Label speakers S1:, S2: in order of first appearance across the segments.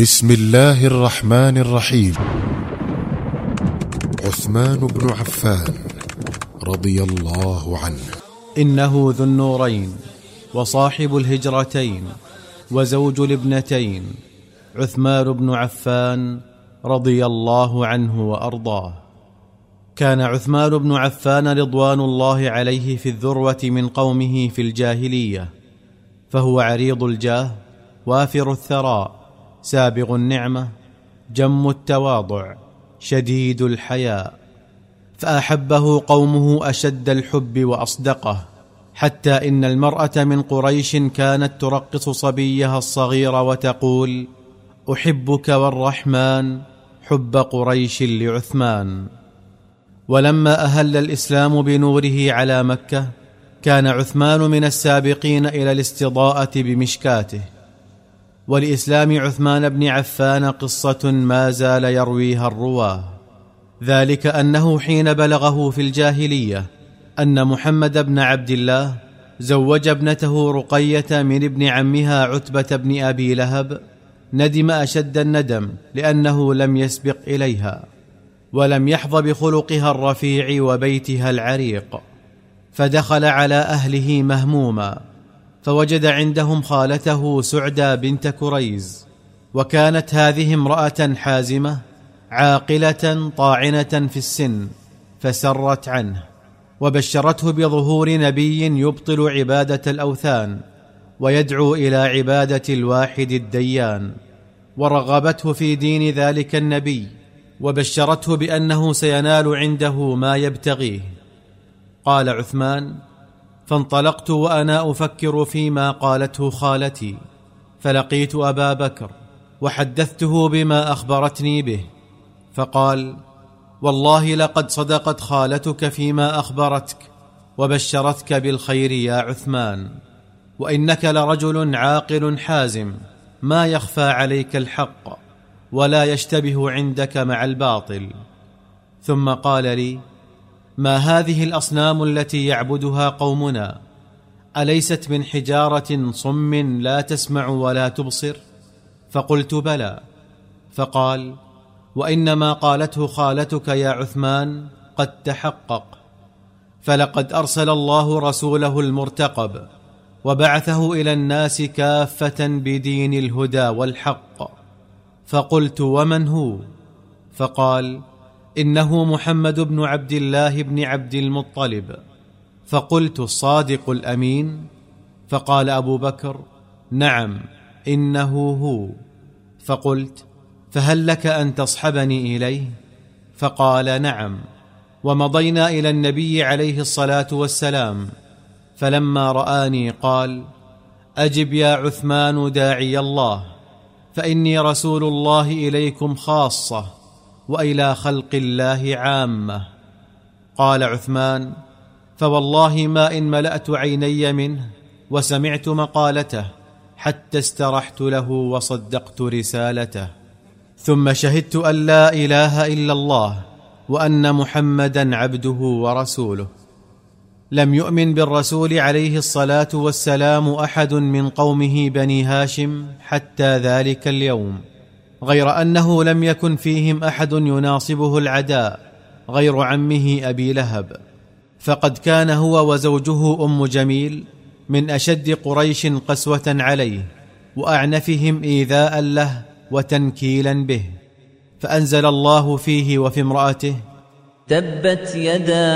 S1: بسم الله الرحمن الرحيم. عثمان بن عفان رضي الله عنه.
S2: إنه ذو النورين وصاحب الهجرتين وزوج الابنتين. عثمان بن عفان رضي الله عنه وأرضاه. كان عثمان بن عفان رضوان الله عليه في الذروة من قومه في الجاهلية فهو عريض الجاه وافر الثراء سابغ النعمة جم التواضع شديد الحياء. فأحبه قومه أشد الحب وأصدقه حتى إن المرأة من قريش كانت ترقص صبيها الصغير وتقول أحبك والرحمن حب قريش لعثمان. ولما أهل الإسلام بنوره على مكة كان عثمان من السابقين إلى الاستضاءة بمشكاته. ولإسلام عثمان بن عفان قصة ما زال يرويها الرواة. ذلك أنه حين بلغه في الجاهلية أن محمد بن عبد الله زوج ابنته رقية من ابن عمها عتبة بن أبي لهب ندم أشد الندم لأنه لم يسبق إليها ولم يحظ بخلقها الرفيع وبيتها العريق فدخل على أهله مهموما. فوجد عندهم خالته سعدى بنت كريز وكانت هذه امرأة حازمة عاقلة طاعنة في السن فسرت عنه وبشرته بظهور نبي يبطل عبادة الأوثان ويدعو إلى عبادة الواحد الديان ورغبته في دين ذلك النبي وبشرته بأنه سينال عنده ما يبتغيه. قال عثمان فانطلقت وأنا أفكر فيما قالته خالتي فلقيت أبا بكر وحدثته بما أخبرتني به فقال والله لقد صدقت خالتك فيما أخبرتك وبشرتك بالخير يا عثمان وإنك لرجل عاقل حازم ما يخفى عليك الحق ولا يشتبه عندك مع الباطل. ثم قال لي ما هذه الأصنام التي يعبدها قومنا؟ أليست من حجارة صم لا تسمع ولا تبصر؟ فقلت بلى. فقال وإنما قالته خالتك يا عثمان قد تحقق. فلقد أرسل الله رسوله المرتقب وبعثه إلى الناس كافة بدين الهدى والحق. فقلت ومن هو؟ فقال إنه محمد بن عبد الله بن عبد المطلب. فقلت الصادق الأمين. فقال أبو بكر نعم إنه هو. فقلت فهل لك أن تصحبني إليه؟ فقال نعم. ومضينا إلى النبي عليه الصلاة والسلام. فلما رآني قال أجب يا عثمان داعي الله فإني رسول الله إليكم خاصة. وإلى خلق الله عامة. قال عثمان فوالله ما إن ملأت عيني منه وسمعت مقالته حتى استرحت له وصدقت رسالته. ثم شهدت أن لا إله إلا الله وأن محمدا عبده ورسوله. لم يؤمن بالرسول عليه الصلاة والسلام أحد من قومه بني هاشم حتى ذلك اليوم. غير أنه لم يكن فيهم أحد يناصبه العداء غير عمه أبي لهب. فقد كان هو وزوجه أم جميل من أشد قريش قسوة عليه وأعنفهم إيذاء له وتنكيلا به. فأنزل الله فيه وفي امرأته
S3: تبت يدا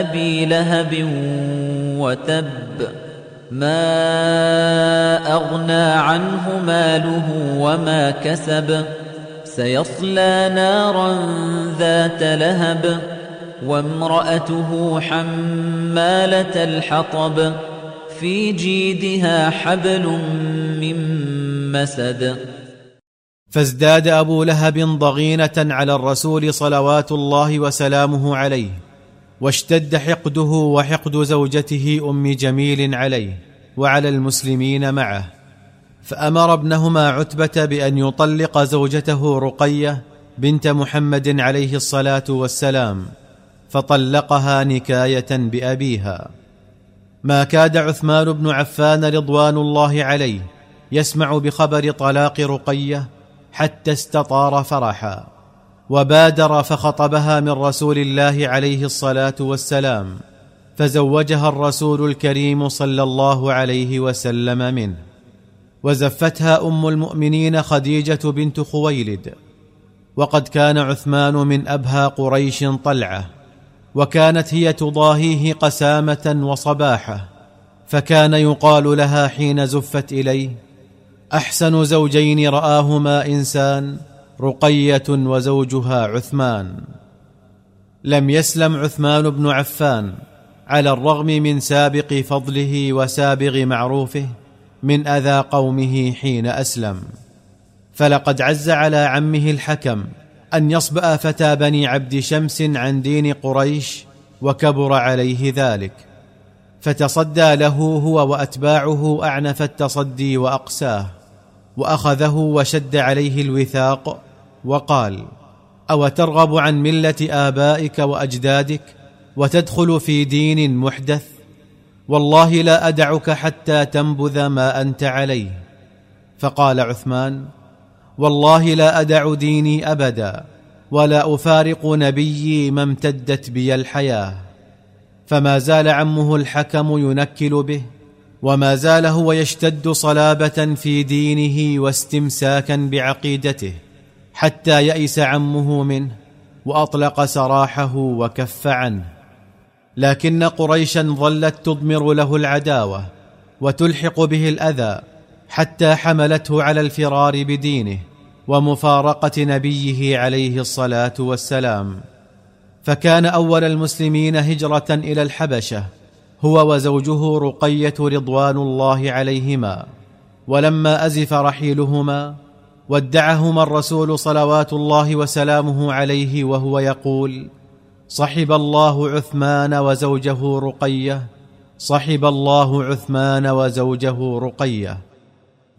S3: أبي لهب وتب. ما اغنى عنه ماله وما كسب سيصلى نارا ذات لهب وامراته حماله الحطب في جيدها حبل من مسد.
S2: فازداد أبو لهب ضغينة على الرسول صلوات الله وسلامه عليه. واشتد حقده وحقد زوجته أم جميل عليه وعلى المسلمين معه. فأمر ابنهما عتبة بأن يطلق زوجته رقية بنت محمد عليه الصلاة والسلام فطلقها نكاية بأبيها. ما كاد عثمان بن عفان رضوان الله عليه يسمع بخبر طلاق رقية حتى استطار فرحا. وبادر فخطبها من رسول الله عليه الصلاة والسلام فزوجها الرسول الكريم صلى الله عليه وسلم منه. وزفتها أم المؤمنين خديجة بنت خويلد. وقد كان عثمان من أبهى قريش طلعة. وكانت هي تضاهيه قسامة وصباحة. فكان يقال لها حين زفت إليه أحسن زوجين رآهما إنسان رقية وزوجها عثمان. لم يسلم عثمان بن عفان على الرغم من سابق فضله وسابغ معروفه من أذى قومه حين أسلم. فلقد عز على عمه الحكم أن يصبأ فتى بني عبد شمس عن دين قريش وكبر عليه ذلك. فتصدى له هو وأتباعه أعنف التصدي وأقساه وأخذه وشد عليه الوثاق وقال أو ترغب عن ملة آبائك وأجدادك وتدخل في دين محدث؟ والله لا أدعك حتى تنبذ ما أنت عليه. فقال عثمان والله لا أدع ديني أبدا ولا أفارق نبيي ما امتدت بي الحياة. فما زال عمه الحكم ينكل به وما زال هو يشتد صلابة في دينه واستمساكا بعقيدته. حتى يئس عمه منه وأطلق سراحه وكف عنه. لكن قريشا ظلت تضمر له العداوة وتلحق به الأذى حتى حملته على الفرار بدينه ومفارقة نبيه عليه الصلاة والسلام. فكان أول المسلمين هجرة إلى الحبشة هو وزوجه رقية رضوان الله عليهما ولما أزف رحيلهما ودعهما الرسول صلوات الله وسلامه عليه وهو يقول صحب الله عثمان وزوجه رقية. صحب الله عثمان وزوجه رقية.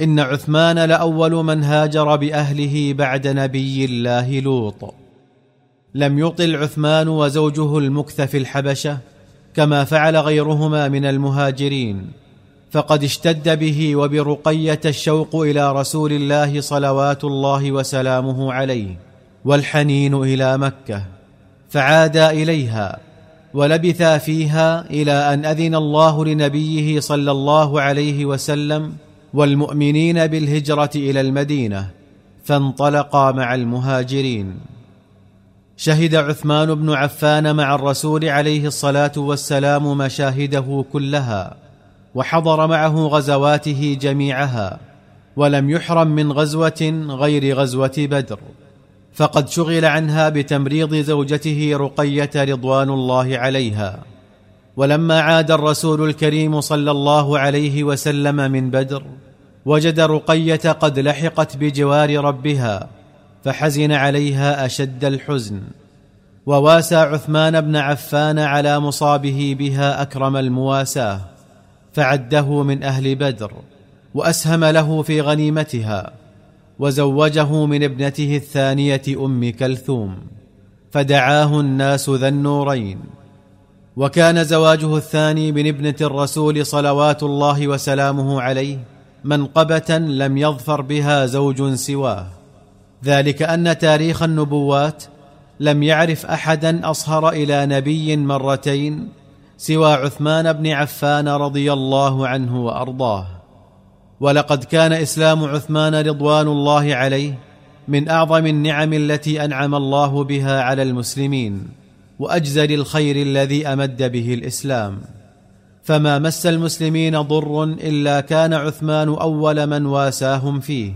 S2: إن عثمان لأول من هاجر بأهله بعد نبي الله لوط. لم يطل عثمان وزوجه المكث في الحبشة كما فعل غيرهما من المهاجرين. فقد اشتد به وبرقية الشوق إلى رسول الله صلوات الله وسلامه عليه والحنين إلى مكة فعادا إليها ولبثا فيها إلى أن أذن الله لنبيه صلى الله عليه وسلم والمؤمنين بالهجرة إلى المدينة فانطلقا مع المهاجرين. شهد عثمان بن عفان مع الرسول عليه الصلاة والسلام مشاهده كلها. وحضر معه غزواته جميعها ولم يحرم من غزوة غير غزوة بدر. فقد شغل عنها بتمريض زوجته رقية رضوان الله عليها. ولما عاد الرسول الكريم صلى الله عليه وسلم من بدر وجد رقية قد لحقت بجوار ربها فحزن عليها أشد الحزن. وواسى عثمان بن عفان على مصابه بها أكرم المواساة. فعده من أهل بدر وأسهم له في غنيمتها وزوجه من ابنته الثانية أم كلثوم فدعاه الناس ذا النورين. وكان زواجه الثاني من ابنة الرسول صلوات الله وسلامه عليه منقبة لم يظفر بها زوج سواه. ذلك أن تاريخ النبوات لم يعرف أحدا أصهر إلى نبي مرتين سوى عثمان بن عفان رضي الله عنه وأرضاه. ولقد كان إسلام عثمان رضوان الله عليه من أعظم النعم التي أنعم الله بها على المسلمين وأجزل الخير الذي أمد به الإسلام. فما مس المسلمين ضر إلا كان عثمان أول من واساهم فيه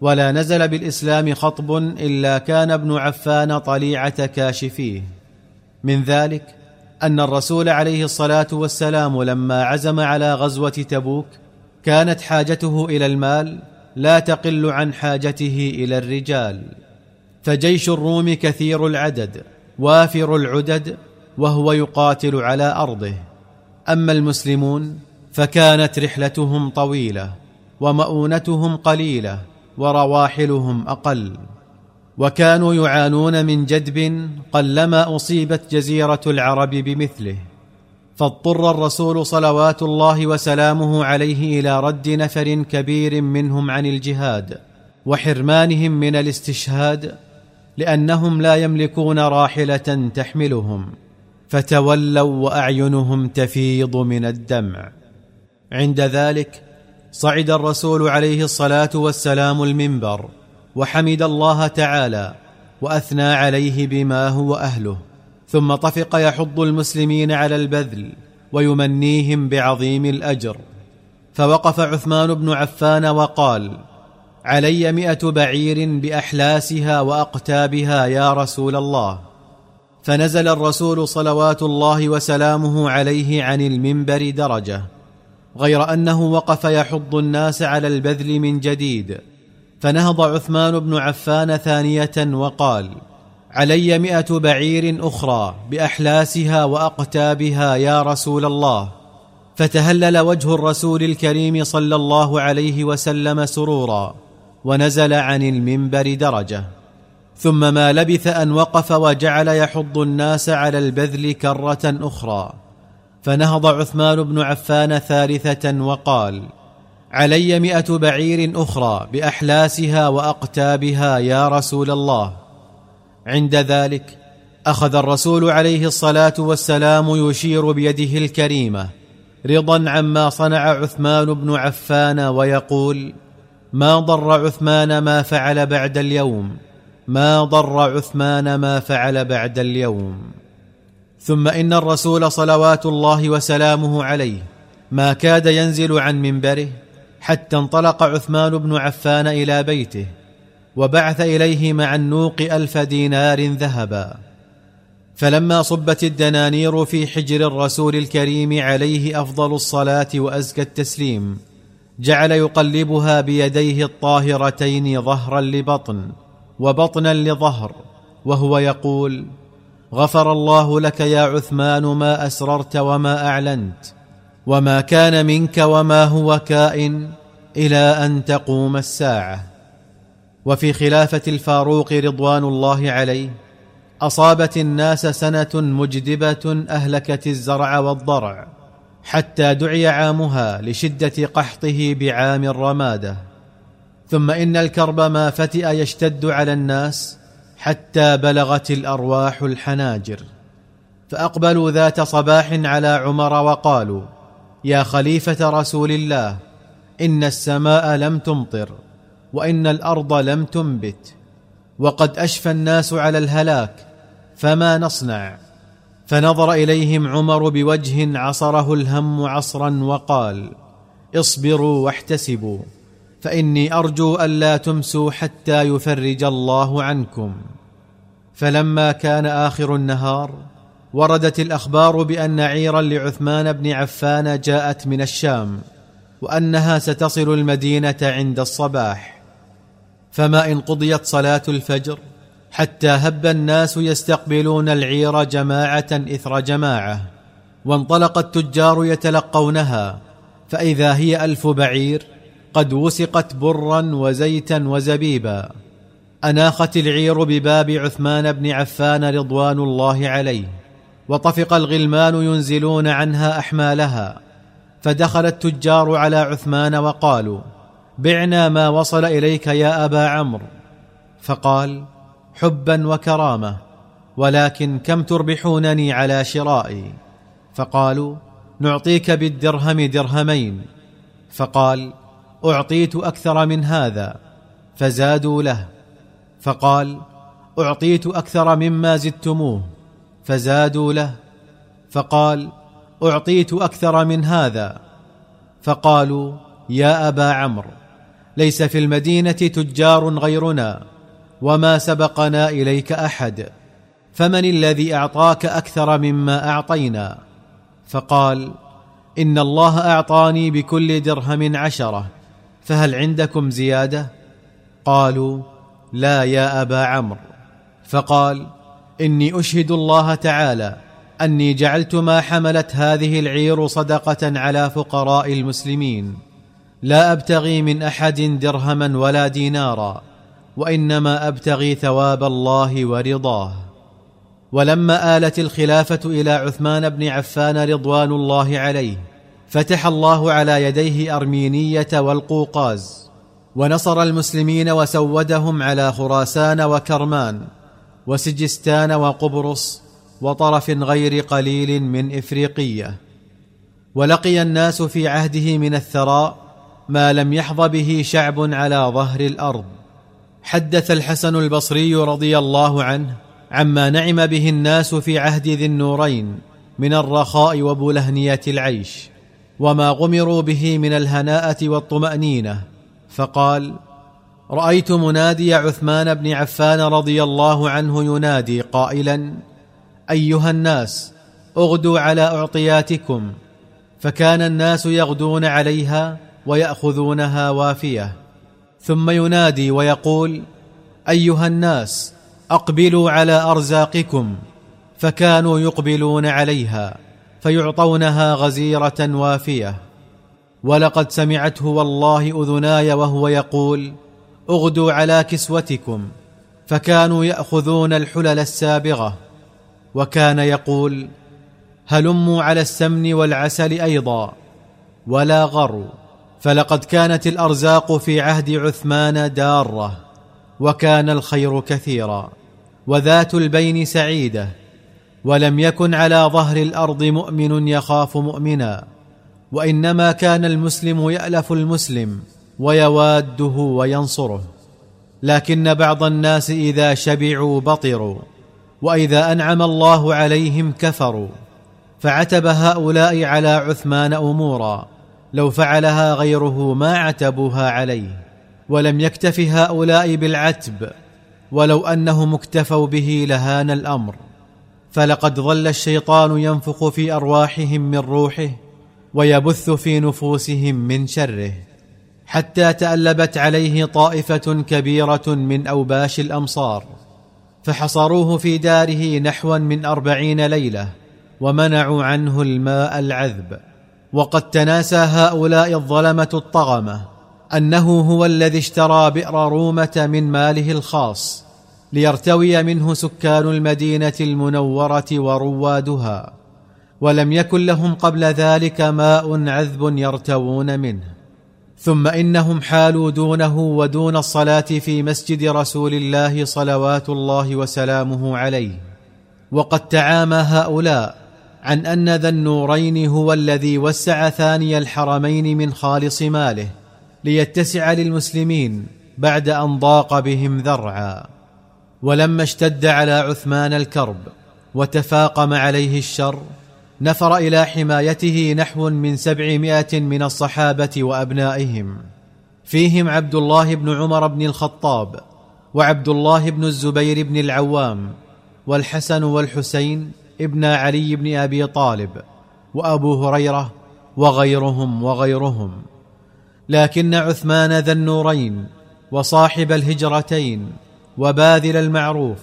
S2: ولا نزل بالإسلام خطب إلا كان ابن عفان طليعة كاشفيه. من ذلك أن الرسول عليه الصلاة والسلام لما عزم على غزوة تبوك كانت حاجته إلى المال لا تقل عن حاجته إلى الرجال. فجيش الروم كثير العدد وافر العدد وهو يقاتل على أرضه. أما المسلمون فكانت رحلتهم طويلة ومؤونتهم قليلة ورواحلهم أقل. وكانوا يعانون من جدب قلما أصيبت جزيرة العرب بمثله. فاضطر الرسول صلوات الله وسلامه عليه إلى رد نفر كبير منهم عن الجهاد وحرمانهم من الاستشهاد لأنهم لا يملكون راحلة تحملهم فتولوا وأعينهم تفيض من الدمع. عند ذلك صعد الرسول عليه الصلاة والسلام المنبر وحمد الله تعالى وأثنى عليه بما هو أهله ثم طفق يحض المسلمين على البذل ويمنيهم بعظيم الأجر. فوقف عثمان بن عفان وقال علي مئة بعير بأحلاسها وأقتابها يا رسول الله. فنزل الرسول صلوات الله وسلامه عليه عن المنبر درجة غير أنه وقف يحض الناس على البذل من جديد. فنهض عثمان بن عفان ثانية وقال علي مئة بعير أخرى بأحلاسها وأقتابها يا رسول الله. فتهلل وجه الرسول الكريم صلى الله عليه وسلم سرورا ونزل عن المنبر درجة. ثم ما لبث أن وقف وجعل يحض الناس على البذل كرة أخرى. فنهض عثمان بن عفان ثالثة وقال علي مئة بعير أخرى بأحلاسها وأقتابها يا رسول الله. عند ذلك أخذ الرسول عليه الصلاة والسلام يشير بيده الكريمة رضا عما صنع عثمان بن عفان ويقول ما ضر عثمان ما فعل بعد اليوم ما ضر عثمان ما فعل بعد اليوم ثم إن الرسول صلوات الله وسلامه عليه ما كاد ينزل عن منبره حتى انطلق عثمان بن عفان إلى بيته وبعث إليه مع النوق ألف دينار ذهبا. فلما صبت الدنانير في حجر الرسول الكريم عليه أفضل الصلاة وأزكى التسليم جعل يقلبها بيديه الطاهرتين ظهرا لبطن وبطنا لظهر وهو يقول غفر الله لك يا عثمان ما أسررت وما أعلنت وما كان منك وما هو كائن إلى أن تقوم الساعة. وفي خلافة الفاروق رضوان الله عليه أصابت الناس سنة مجدبة أهلكت الزرع والضرع حتى دعي عامها لشدة قحطه بعام الرمادة. ثم إن الكرب ما فتئ يشتد على الناس حتى بلغت الأرواح الحناجر. فأقبلوا ذات صباح على عمر وقالوا يا خليفة رسول الله إن السماء لم تمطر وإن الأرض لم تنبت وقد أشفى الناس على الهلاك فما نصنع؟ فنظر إليهم عمر بوجه عصره الهم عصرا وقال اصبروا واحتسبوا فإني أرجو الا تمسوا حتى يفرج الله عنكم. فلما كان آخر النهار وردت الأخبار بأن عيرا لعثمان بن عفان جاءت من الشام وأنها ستصل المدينة عند الصباح. فما إن قضيت صلاة الفجر حتى هب الناس يستقبلون العير جماعة إثر جماعة وانطلق التجار يتلقونها فإذا هي ألف بعير قد وسقت برا وزيتا وزبيبا. أناخت العير بباب عثمان بن عفان رضوان الله عليه. وطفق الغلمان ينزلون عنها أحمالها فدخل التجار على عثمان وقالوا بعنا ما وصل إليك يا أبا عمرو. فقال حبا وكرامة ولكن كم تربحونني على شرائي؟ فقالوا نعطيك بالدرهم درهمين. فقال أعطيت أكثر من هذا. فزادوا له فقال أعطيت أكثر مما زدتموه. فزادوا له فقال أعطيت أكثر من هذا. فقالوا يا أبا عمرو ليس في المدينة تجار غيرنا وما سبقنا إليك أحد فمن الذي أعطاك أكثر مما أعطينا؟ فقال إن الله أعطاني بكل درهم عشرة فهل عندكم زيادة؟ قالوا لا يا أبا عمرو. فقال إني أشهد الله تعالى أني جعلت ما حملت هذه العير صدقة على فقراء المسلمين. لا أبتغي من أحد درهما ولا دينارا وإنما أبتغي ثواب الله ورضاه. ولما آلت الخلافة إلى عثمان بن عفان رضوان الله عليه فتح الله على يديه أرمينية والقوقاز ونصر المسلمين وسودهم على خراسان وكرمان. وسجستان وقبرص وطرف غير قليل من إفريقية. ولقي الناس في عهده من الثراء ما لم يحظ به شعب على ظهر الأرض. حدث الحسن البصري رضي الله عنه عما نعم به الناس في عهد ذي النورين من الرخاء وبلهنية العيش. وما غمروا به من الهناءة والطمأنينة. فقال رأيت منادي عثمان بن عفان رضي الله عنه ينادي قائلا أيها الناس أغدوا على أعطياتكم. فكان الناس يغدون عليها ويأخذونها وافية. ثم ينادي ويقول أيها الناس أقبلوا على أرزاقكم. فكانوا يقبلون عليها فيعطونها غزيرة وافية. ولقد سمعته والله أذناي وهو يقول اغدوا على كسوتكم فكانوا ياخذون الحلل السابغه وكان يقول هلموا على السمن والعسل أيضا ولا غروا فلقد كانت الارزاق في عهد عثمان داره وكان الخير كثيرا وذات البين سعيده ولم يكن على ظهر الأرض مؤمن يخاف مؤمنا وانما كان المسلم يالف المسلم ويواده وينصره. لكن بعض الناس إذا شبعوا بطروا وإذا أنعم الله عليهم كفروا. فعتب هؤلاء على عثمان أمورا لو فعلها غيره ما عتبوها عليه. ولم يكتف هؤلاء بالعتب ولو أنهم اكتفوا به لهان الأمر. فلقد ظل الشيطان ينفخ في أرواحهم من روحه ويبث في نفوسهم من شره. حتى تألبت عليه طائفة كبيرة من أوباش الأمصار فحصروه في داره نحوا من أربعين ليلة ومنعوا عنه الماء العذب. وقد تناسى هؤلاء الظلمة الطغمة أنه هو الذي اشترى بئر رومة من ماله الخاص ليرتوي منه سكان المدينة المنورة وروادها ولم يكن لهم قبل ذلك ماء عذب يرتوون منه. ثم إنهم حالوا دونه ودون الصلاة في مسجد رسول الله صلوات الله وسلامه عليه. وقد تعامى هؤلاء عن أن ذا النورين هو الذي وسع ثاني الحرمين من خالص ماله ليتسع للمسلمين بعد أن ضاق بهم ذرعا. ولما اشتد على عثمان الكرب وتفاقم عليه الشر نفر إلى حمايته نحو من سبعمائة من الصحابة وأبنائهم. فيهم عبد الله بن عمر بن الخطاب وعبد الله بن الزبير بن العوام والحسن والحسين ابن علي بن أبي طالب وأبو هريرة وغيرهم وغيرهم. لكن عثمان ذا النورين وصاحب الهجرتين وباذل المعروف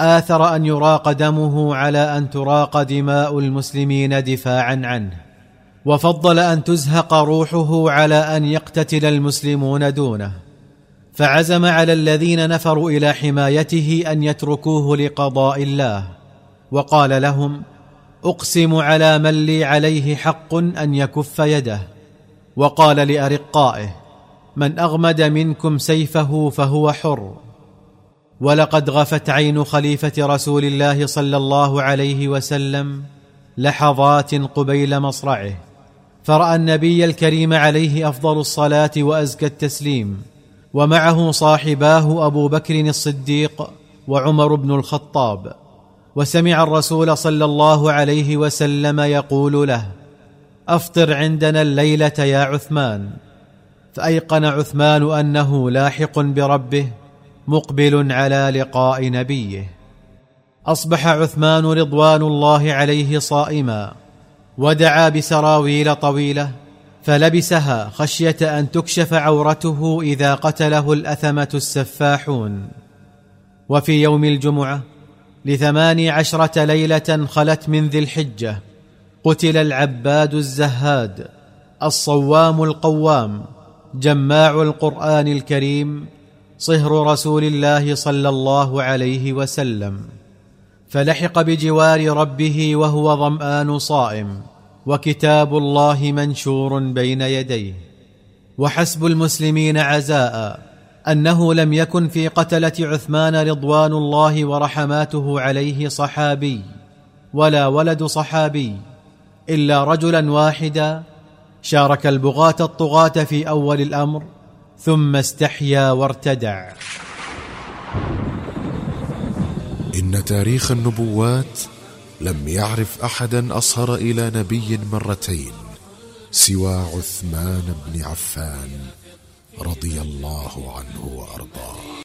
S2: آثر أن يراق دمه على أن تراق دماء المسلمين دفاعا عنه وفضل أن تزهق روحه على أن يقتتل المسلمون دونه. فعزم على الذين نفروا إلى حمايته أن يتركوه لقضاء الله وقال لهم أقسم على من لي عليه حق أن يكف يده. وقال لأرقائه من أغمد منكم سيفه فهو حر. ولقد غفت عين خليفة رسول الله صلى الله عليه وسلم لحظات قبيل مصرعه فرأى النبي الكريم عليه أفضل الصلاة وأزكى التسليم ومعه صاحباه أبو بكر الصديق وعمر بن الخطاب وسمع الرسول صلى الله عليه وسلم يقول له أفطر عندنا الليلة يا عثمان. فأيقن عثمان أنه لاحق بربه مقبل على لقاء نبيه. أصبح عثمان رضوان الله عليه صائما ودعا بسراويل طويلة فلبسها خشية أن تكشف عورته إذا قتله الأثمة السفاحون. وفي يوم الجمعة لثماني عشرة ليلة خلت من ذي الحجة قتل العباد الزهاد الصوام القوام جماع القرآن الكريم صهر رسول الله صلى الله عليه وسلم فلحق بجوار ربه وهو ظمآن صائم وكتاب الله منشور بين يديه. وحسب المسلمين عزاء أنه لم يكن في قتلة عثمان رضوان الله ورحماته عليه صحابي ولا ولد صحابي إلا رجلا واحدا شارك البغاة الطغاة في أول الأمر ثم استحيا وارتدع.
S1: إن تاريخ النبوات لم يعرف أحدا أصهر إلى نبي مرتين سوى عثمان بن عفان رضي الله عنه وأرضاه.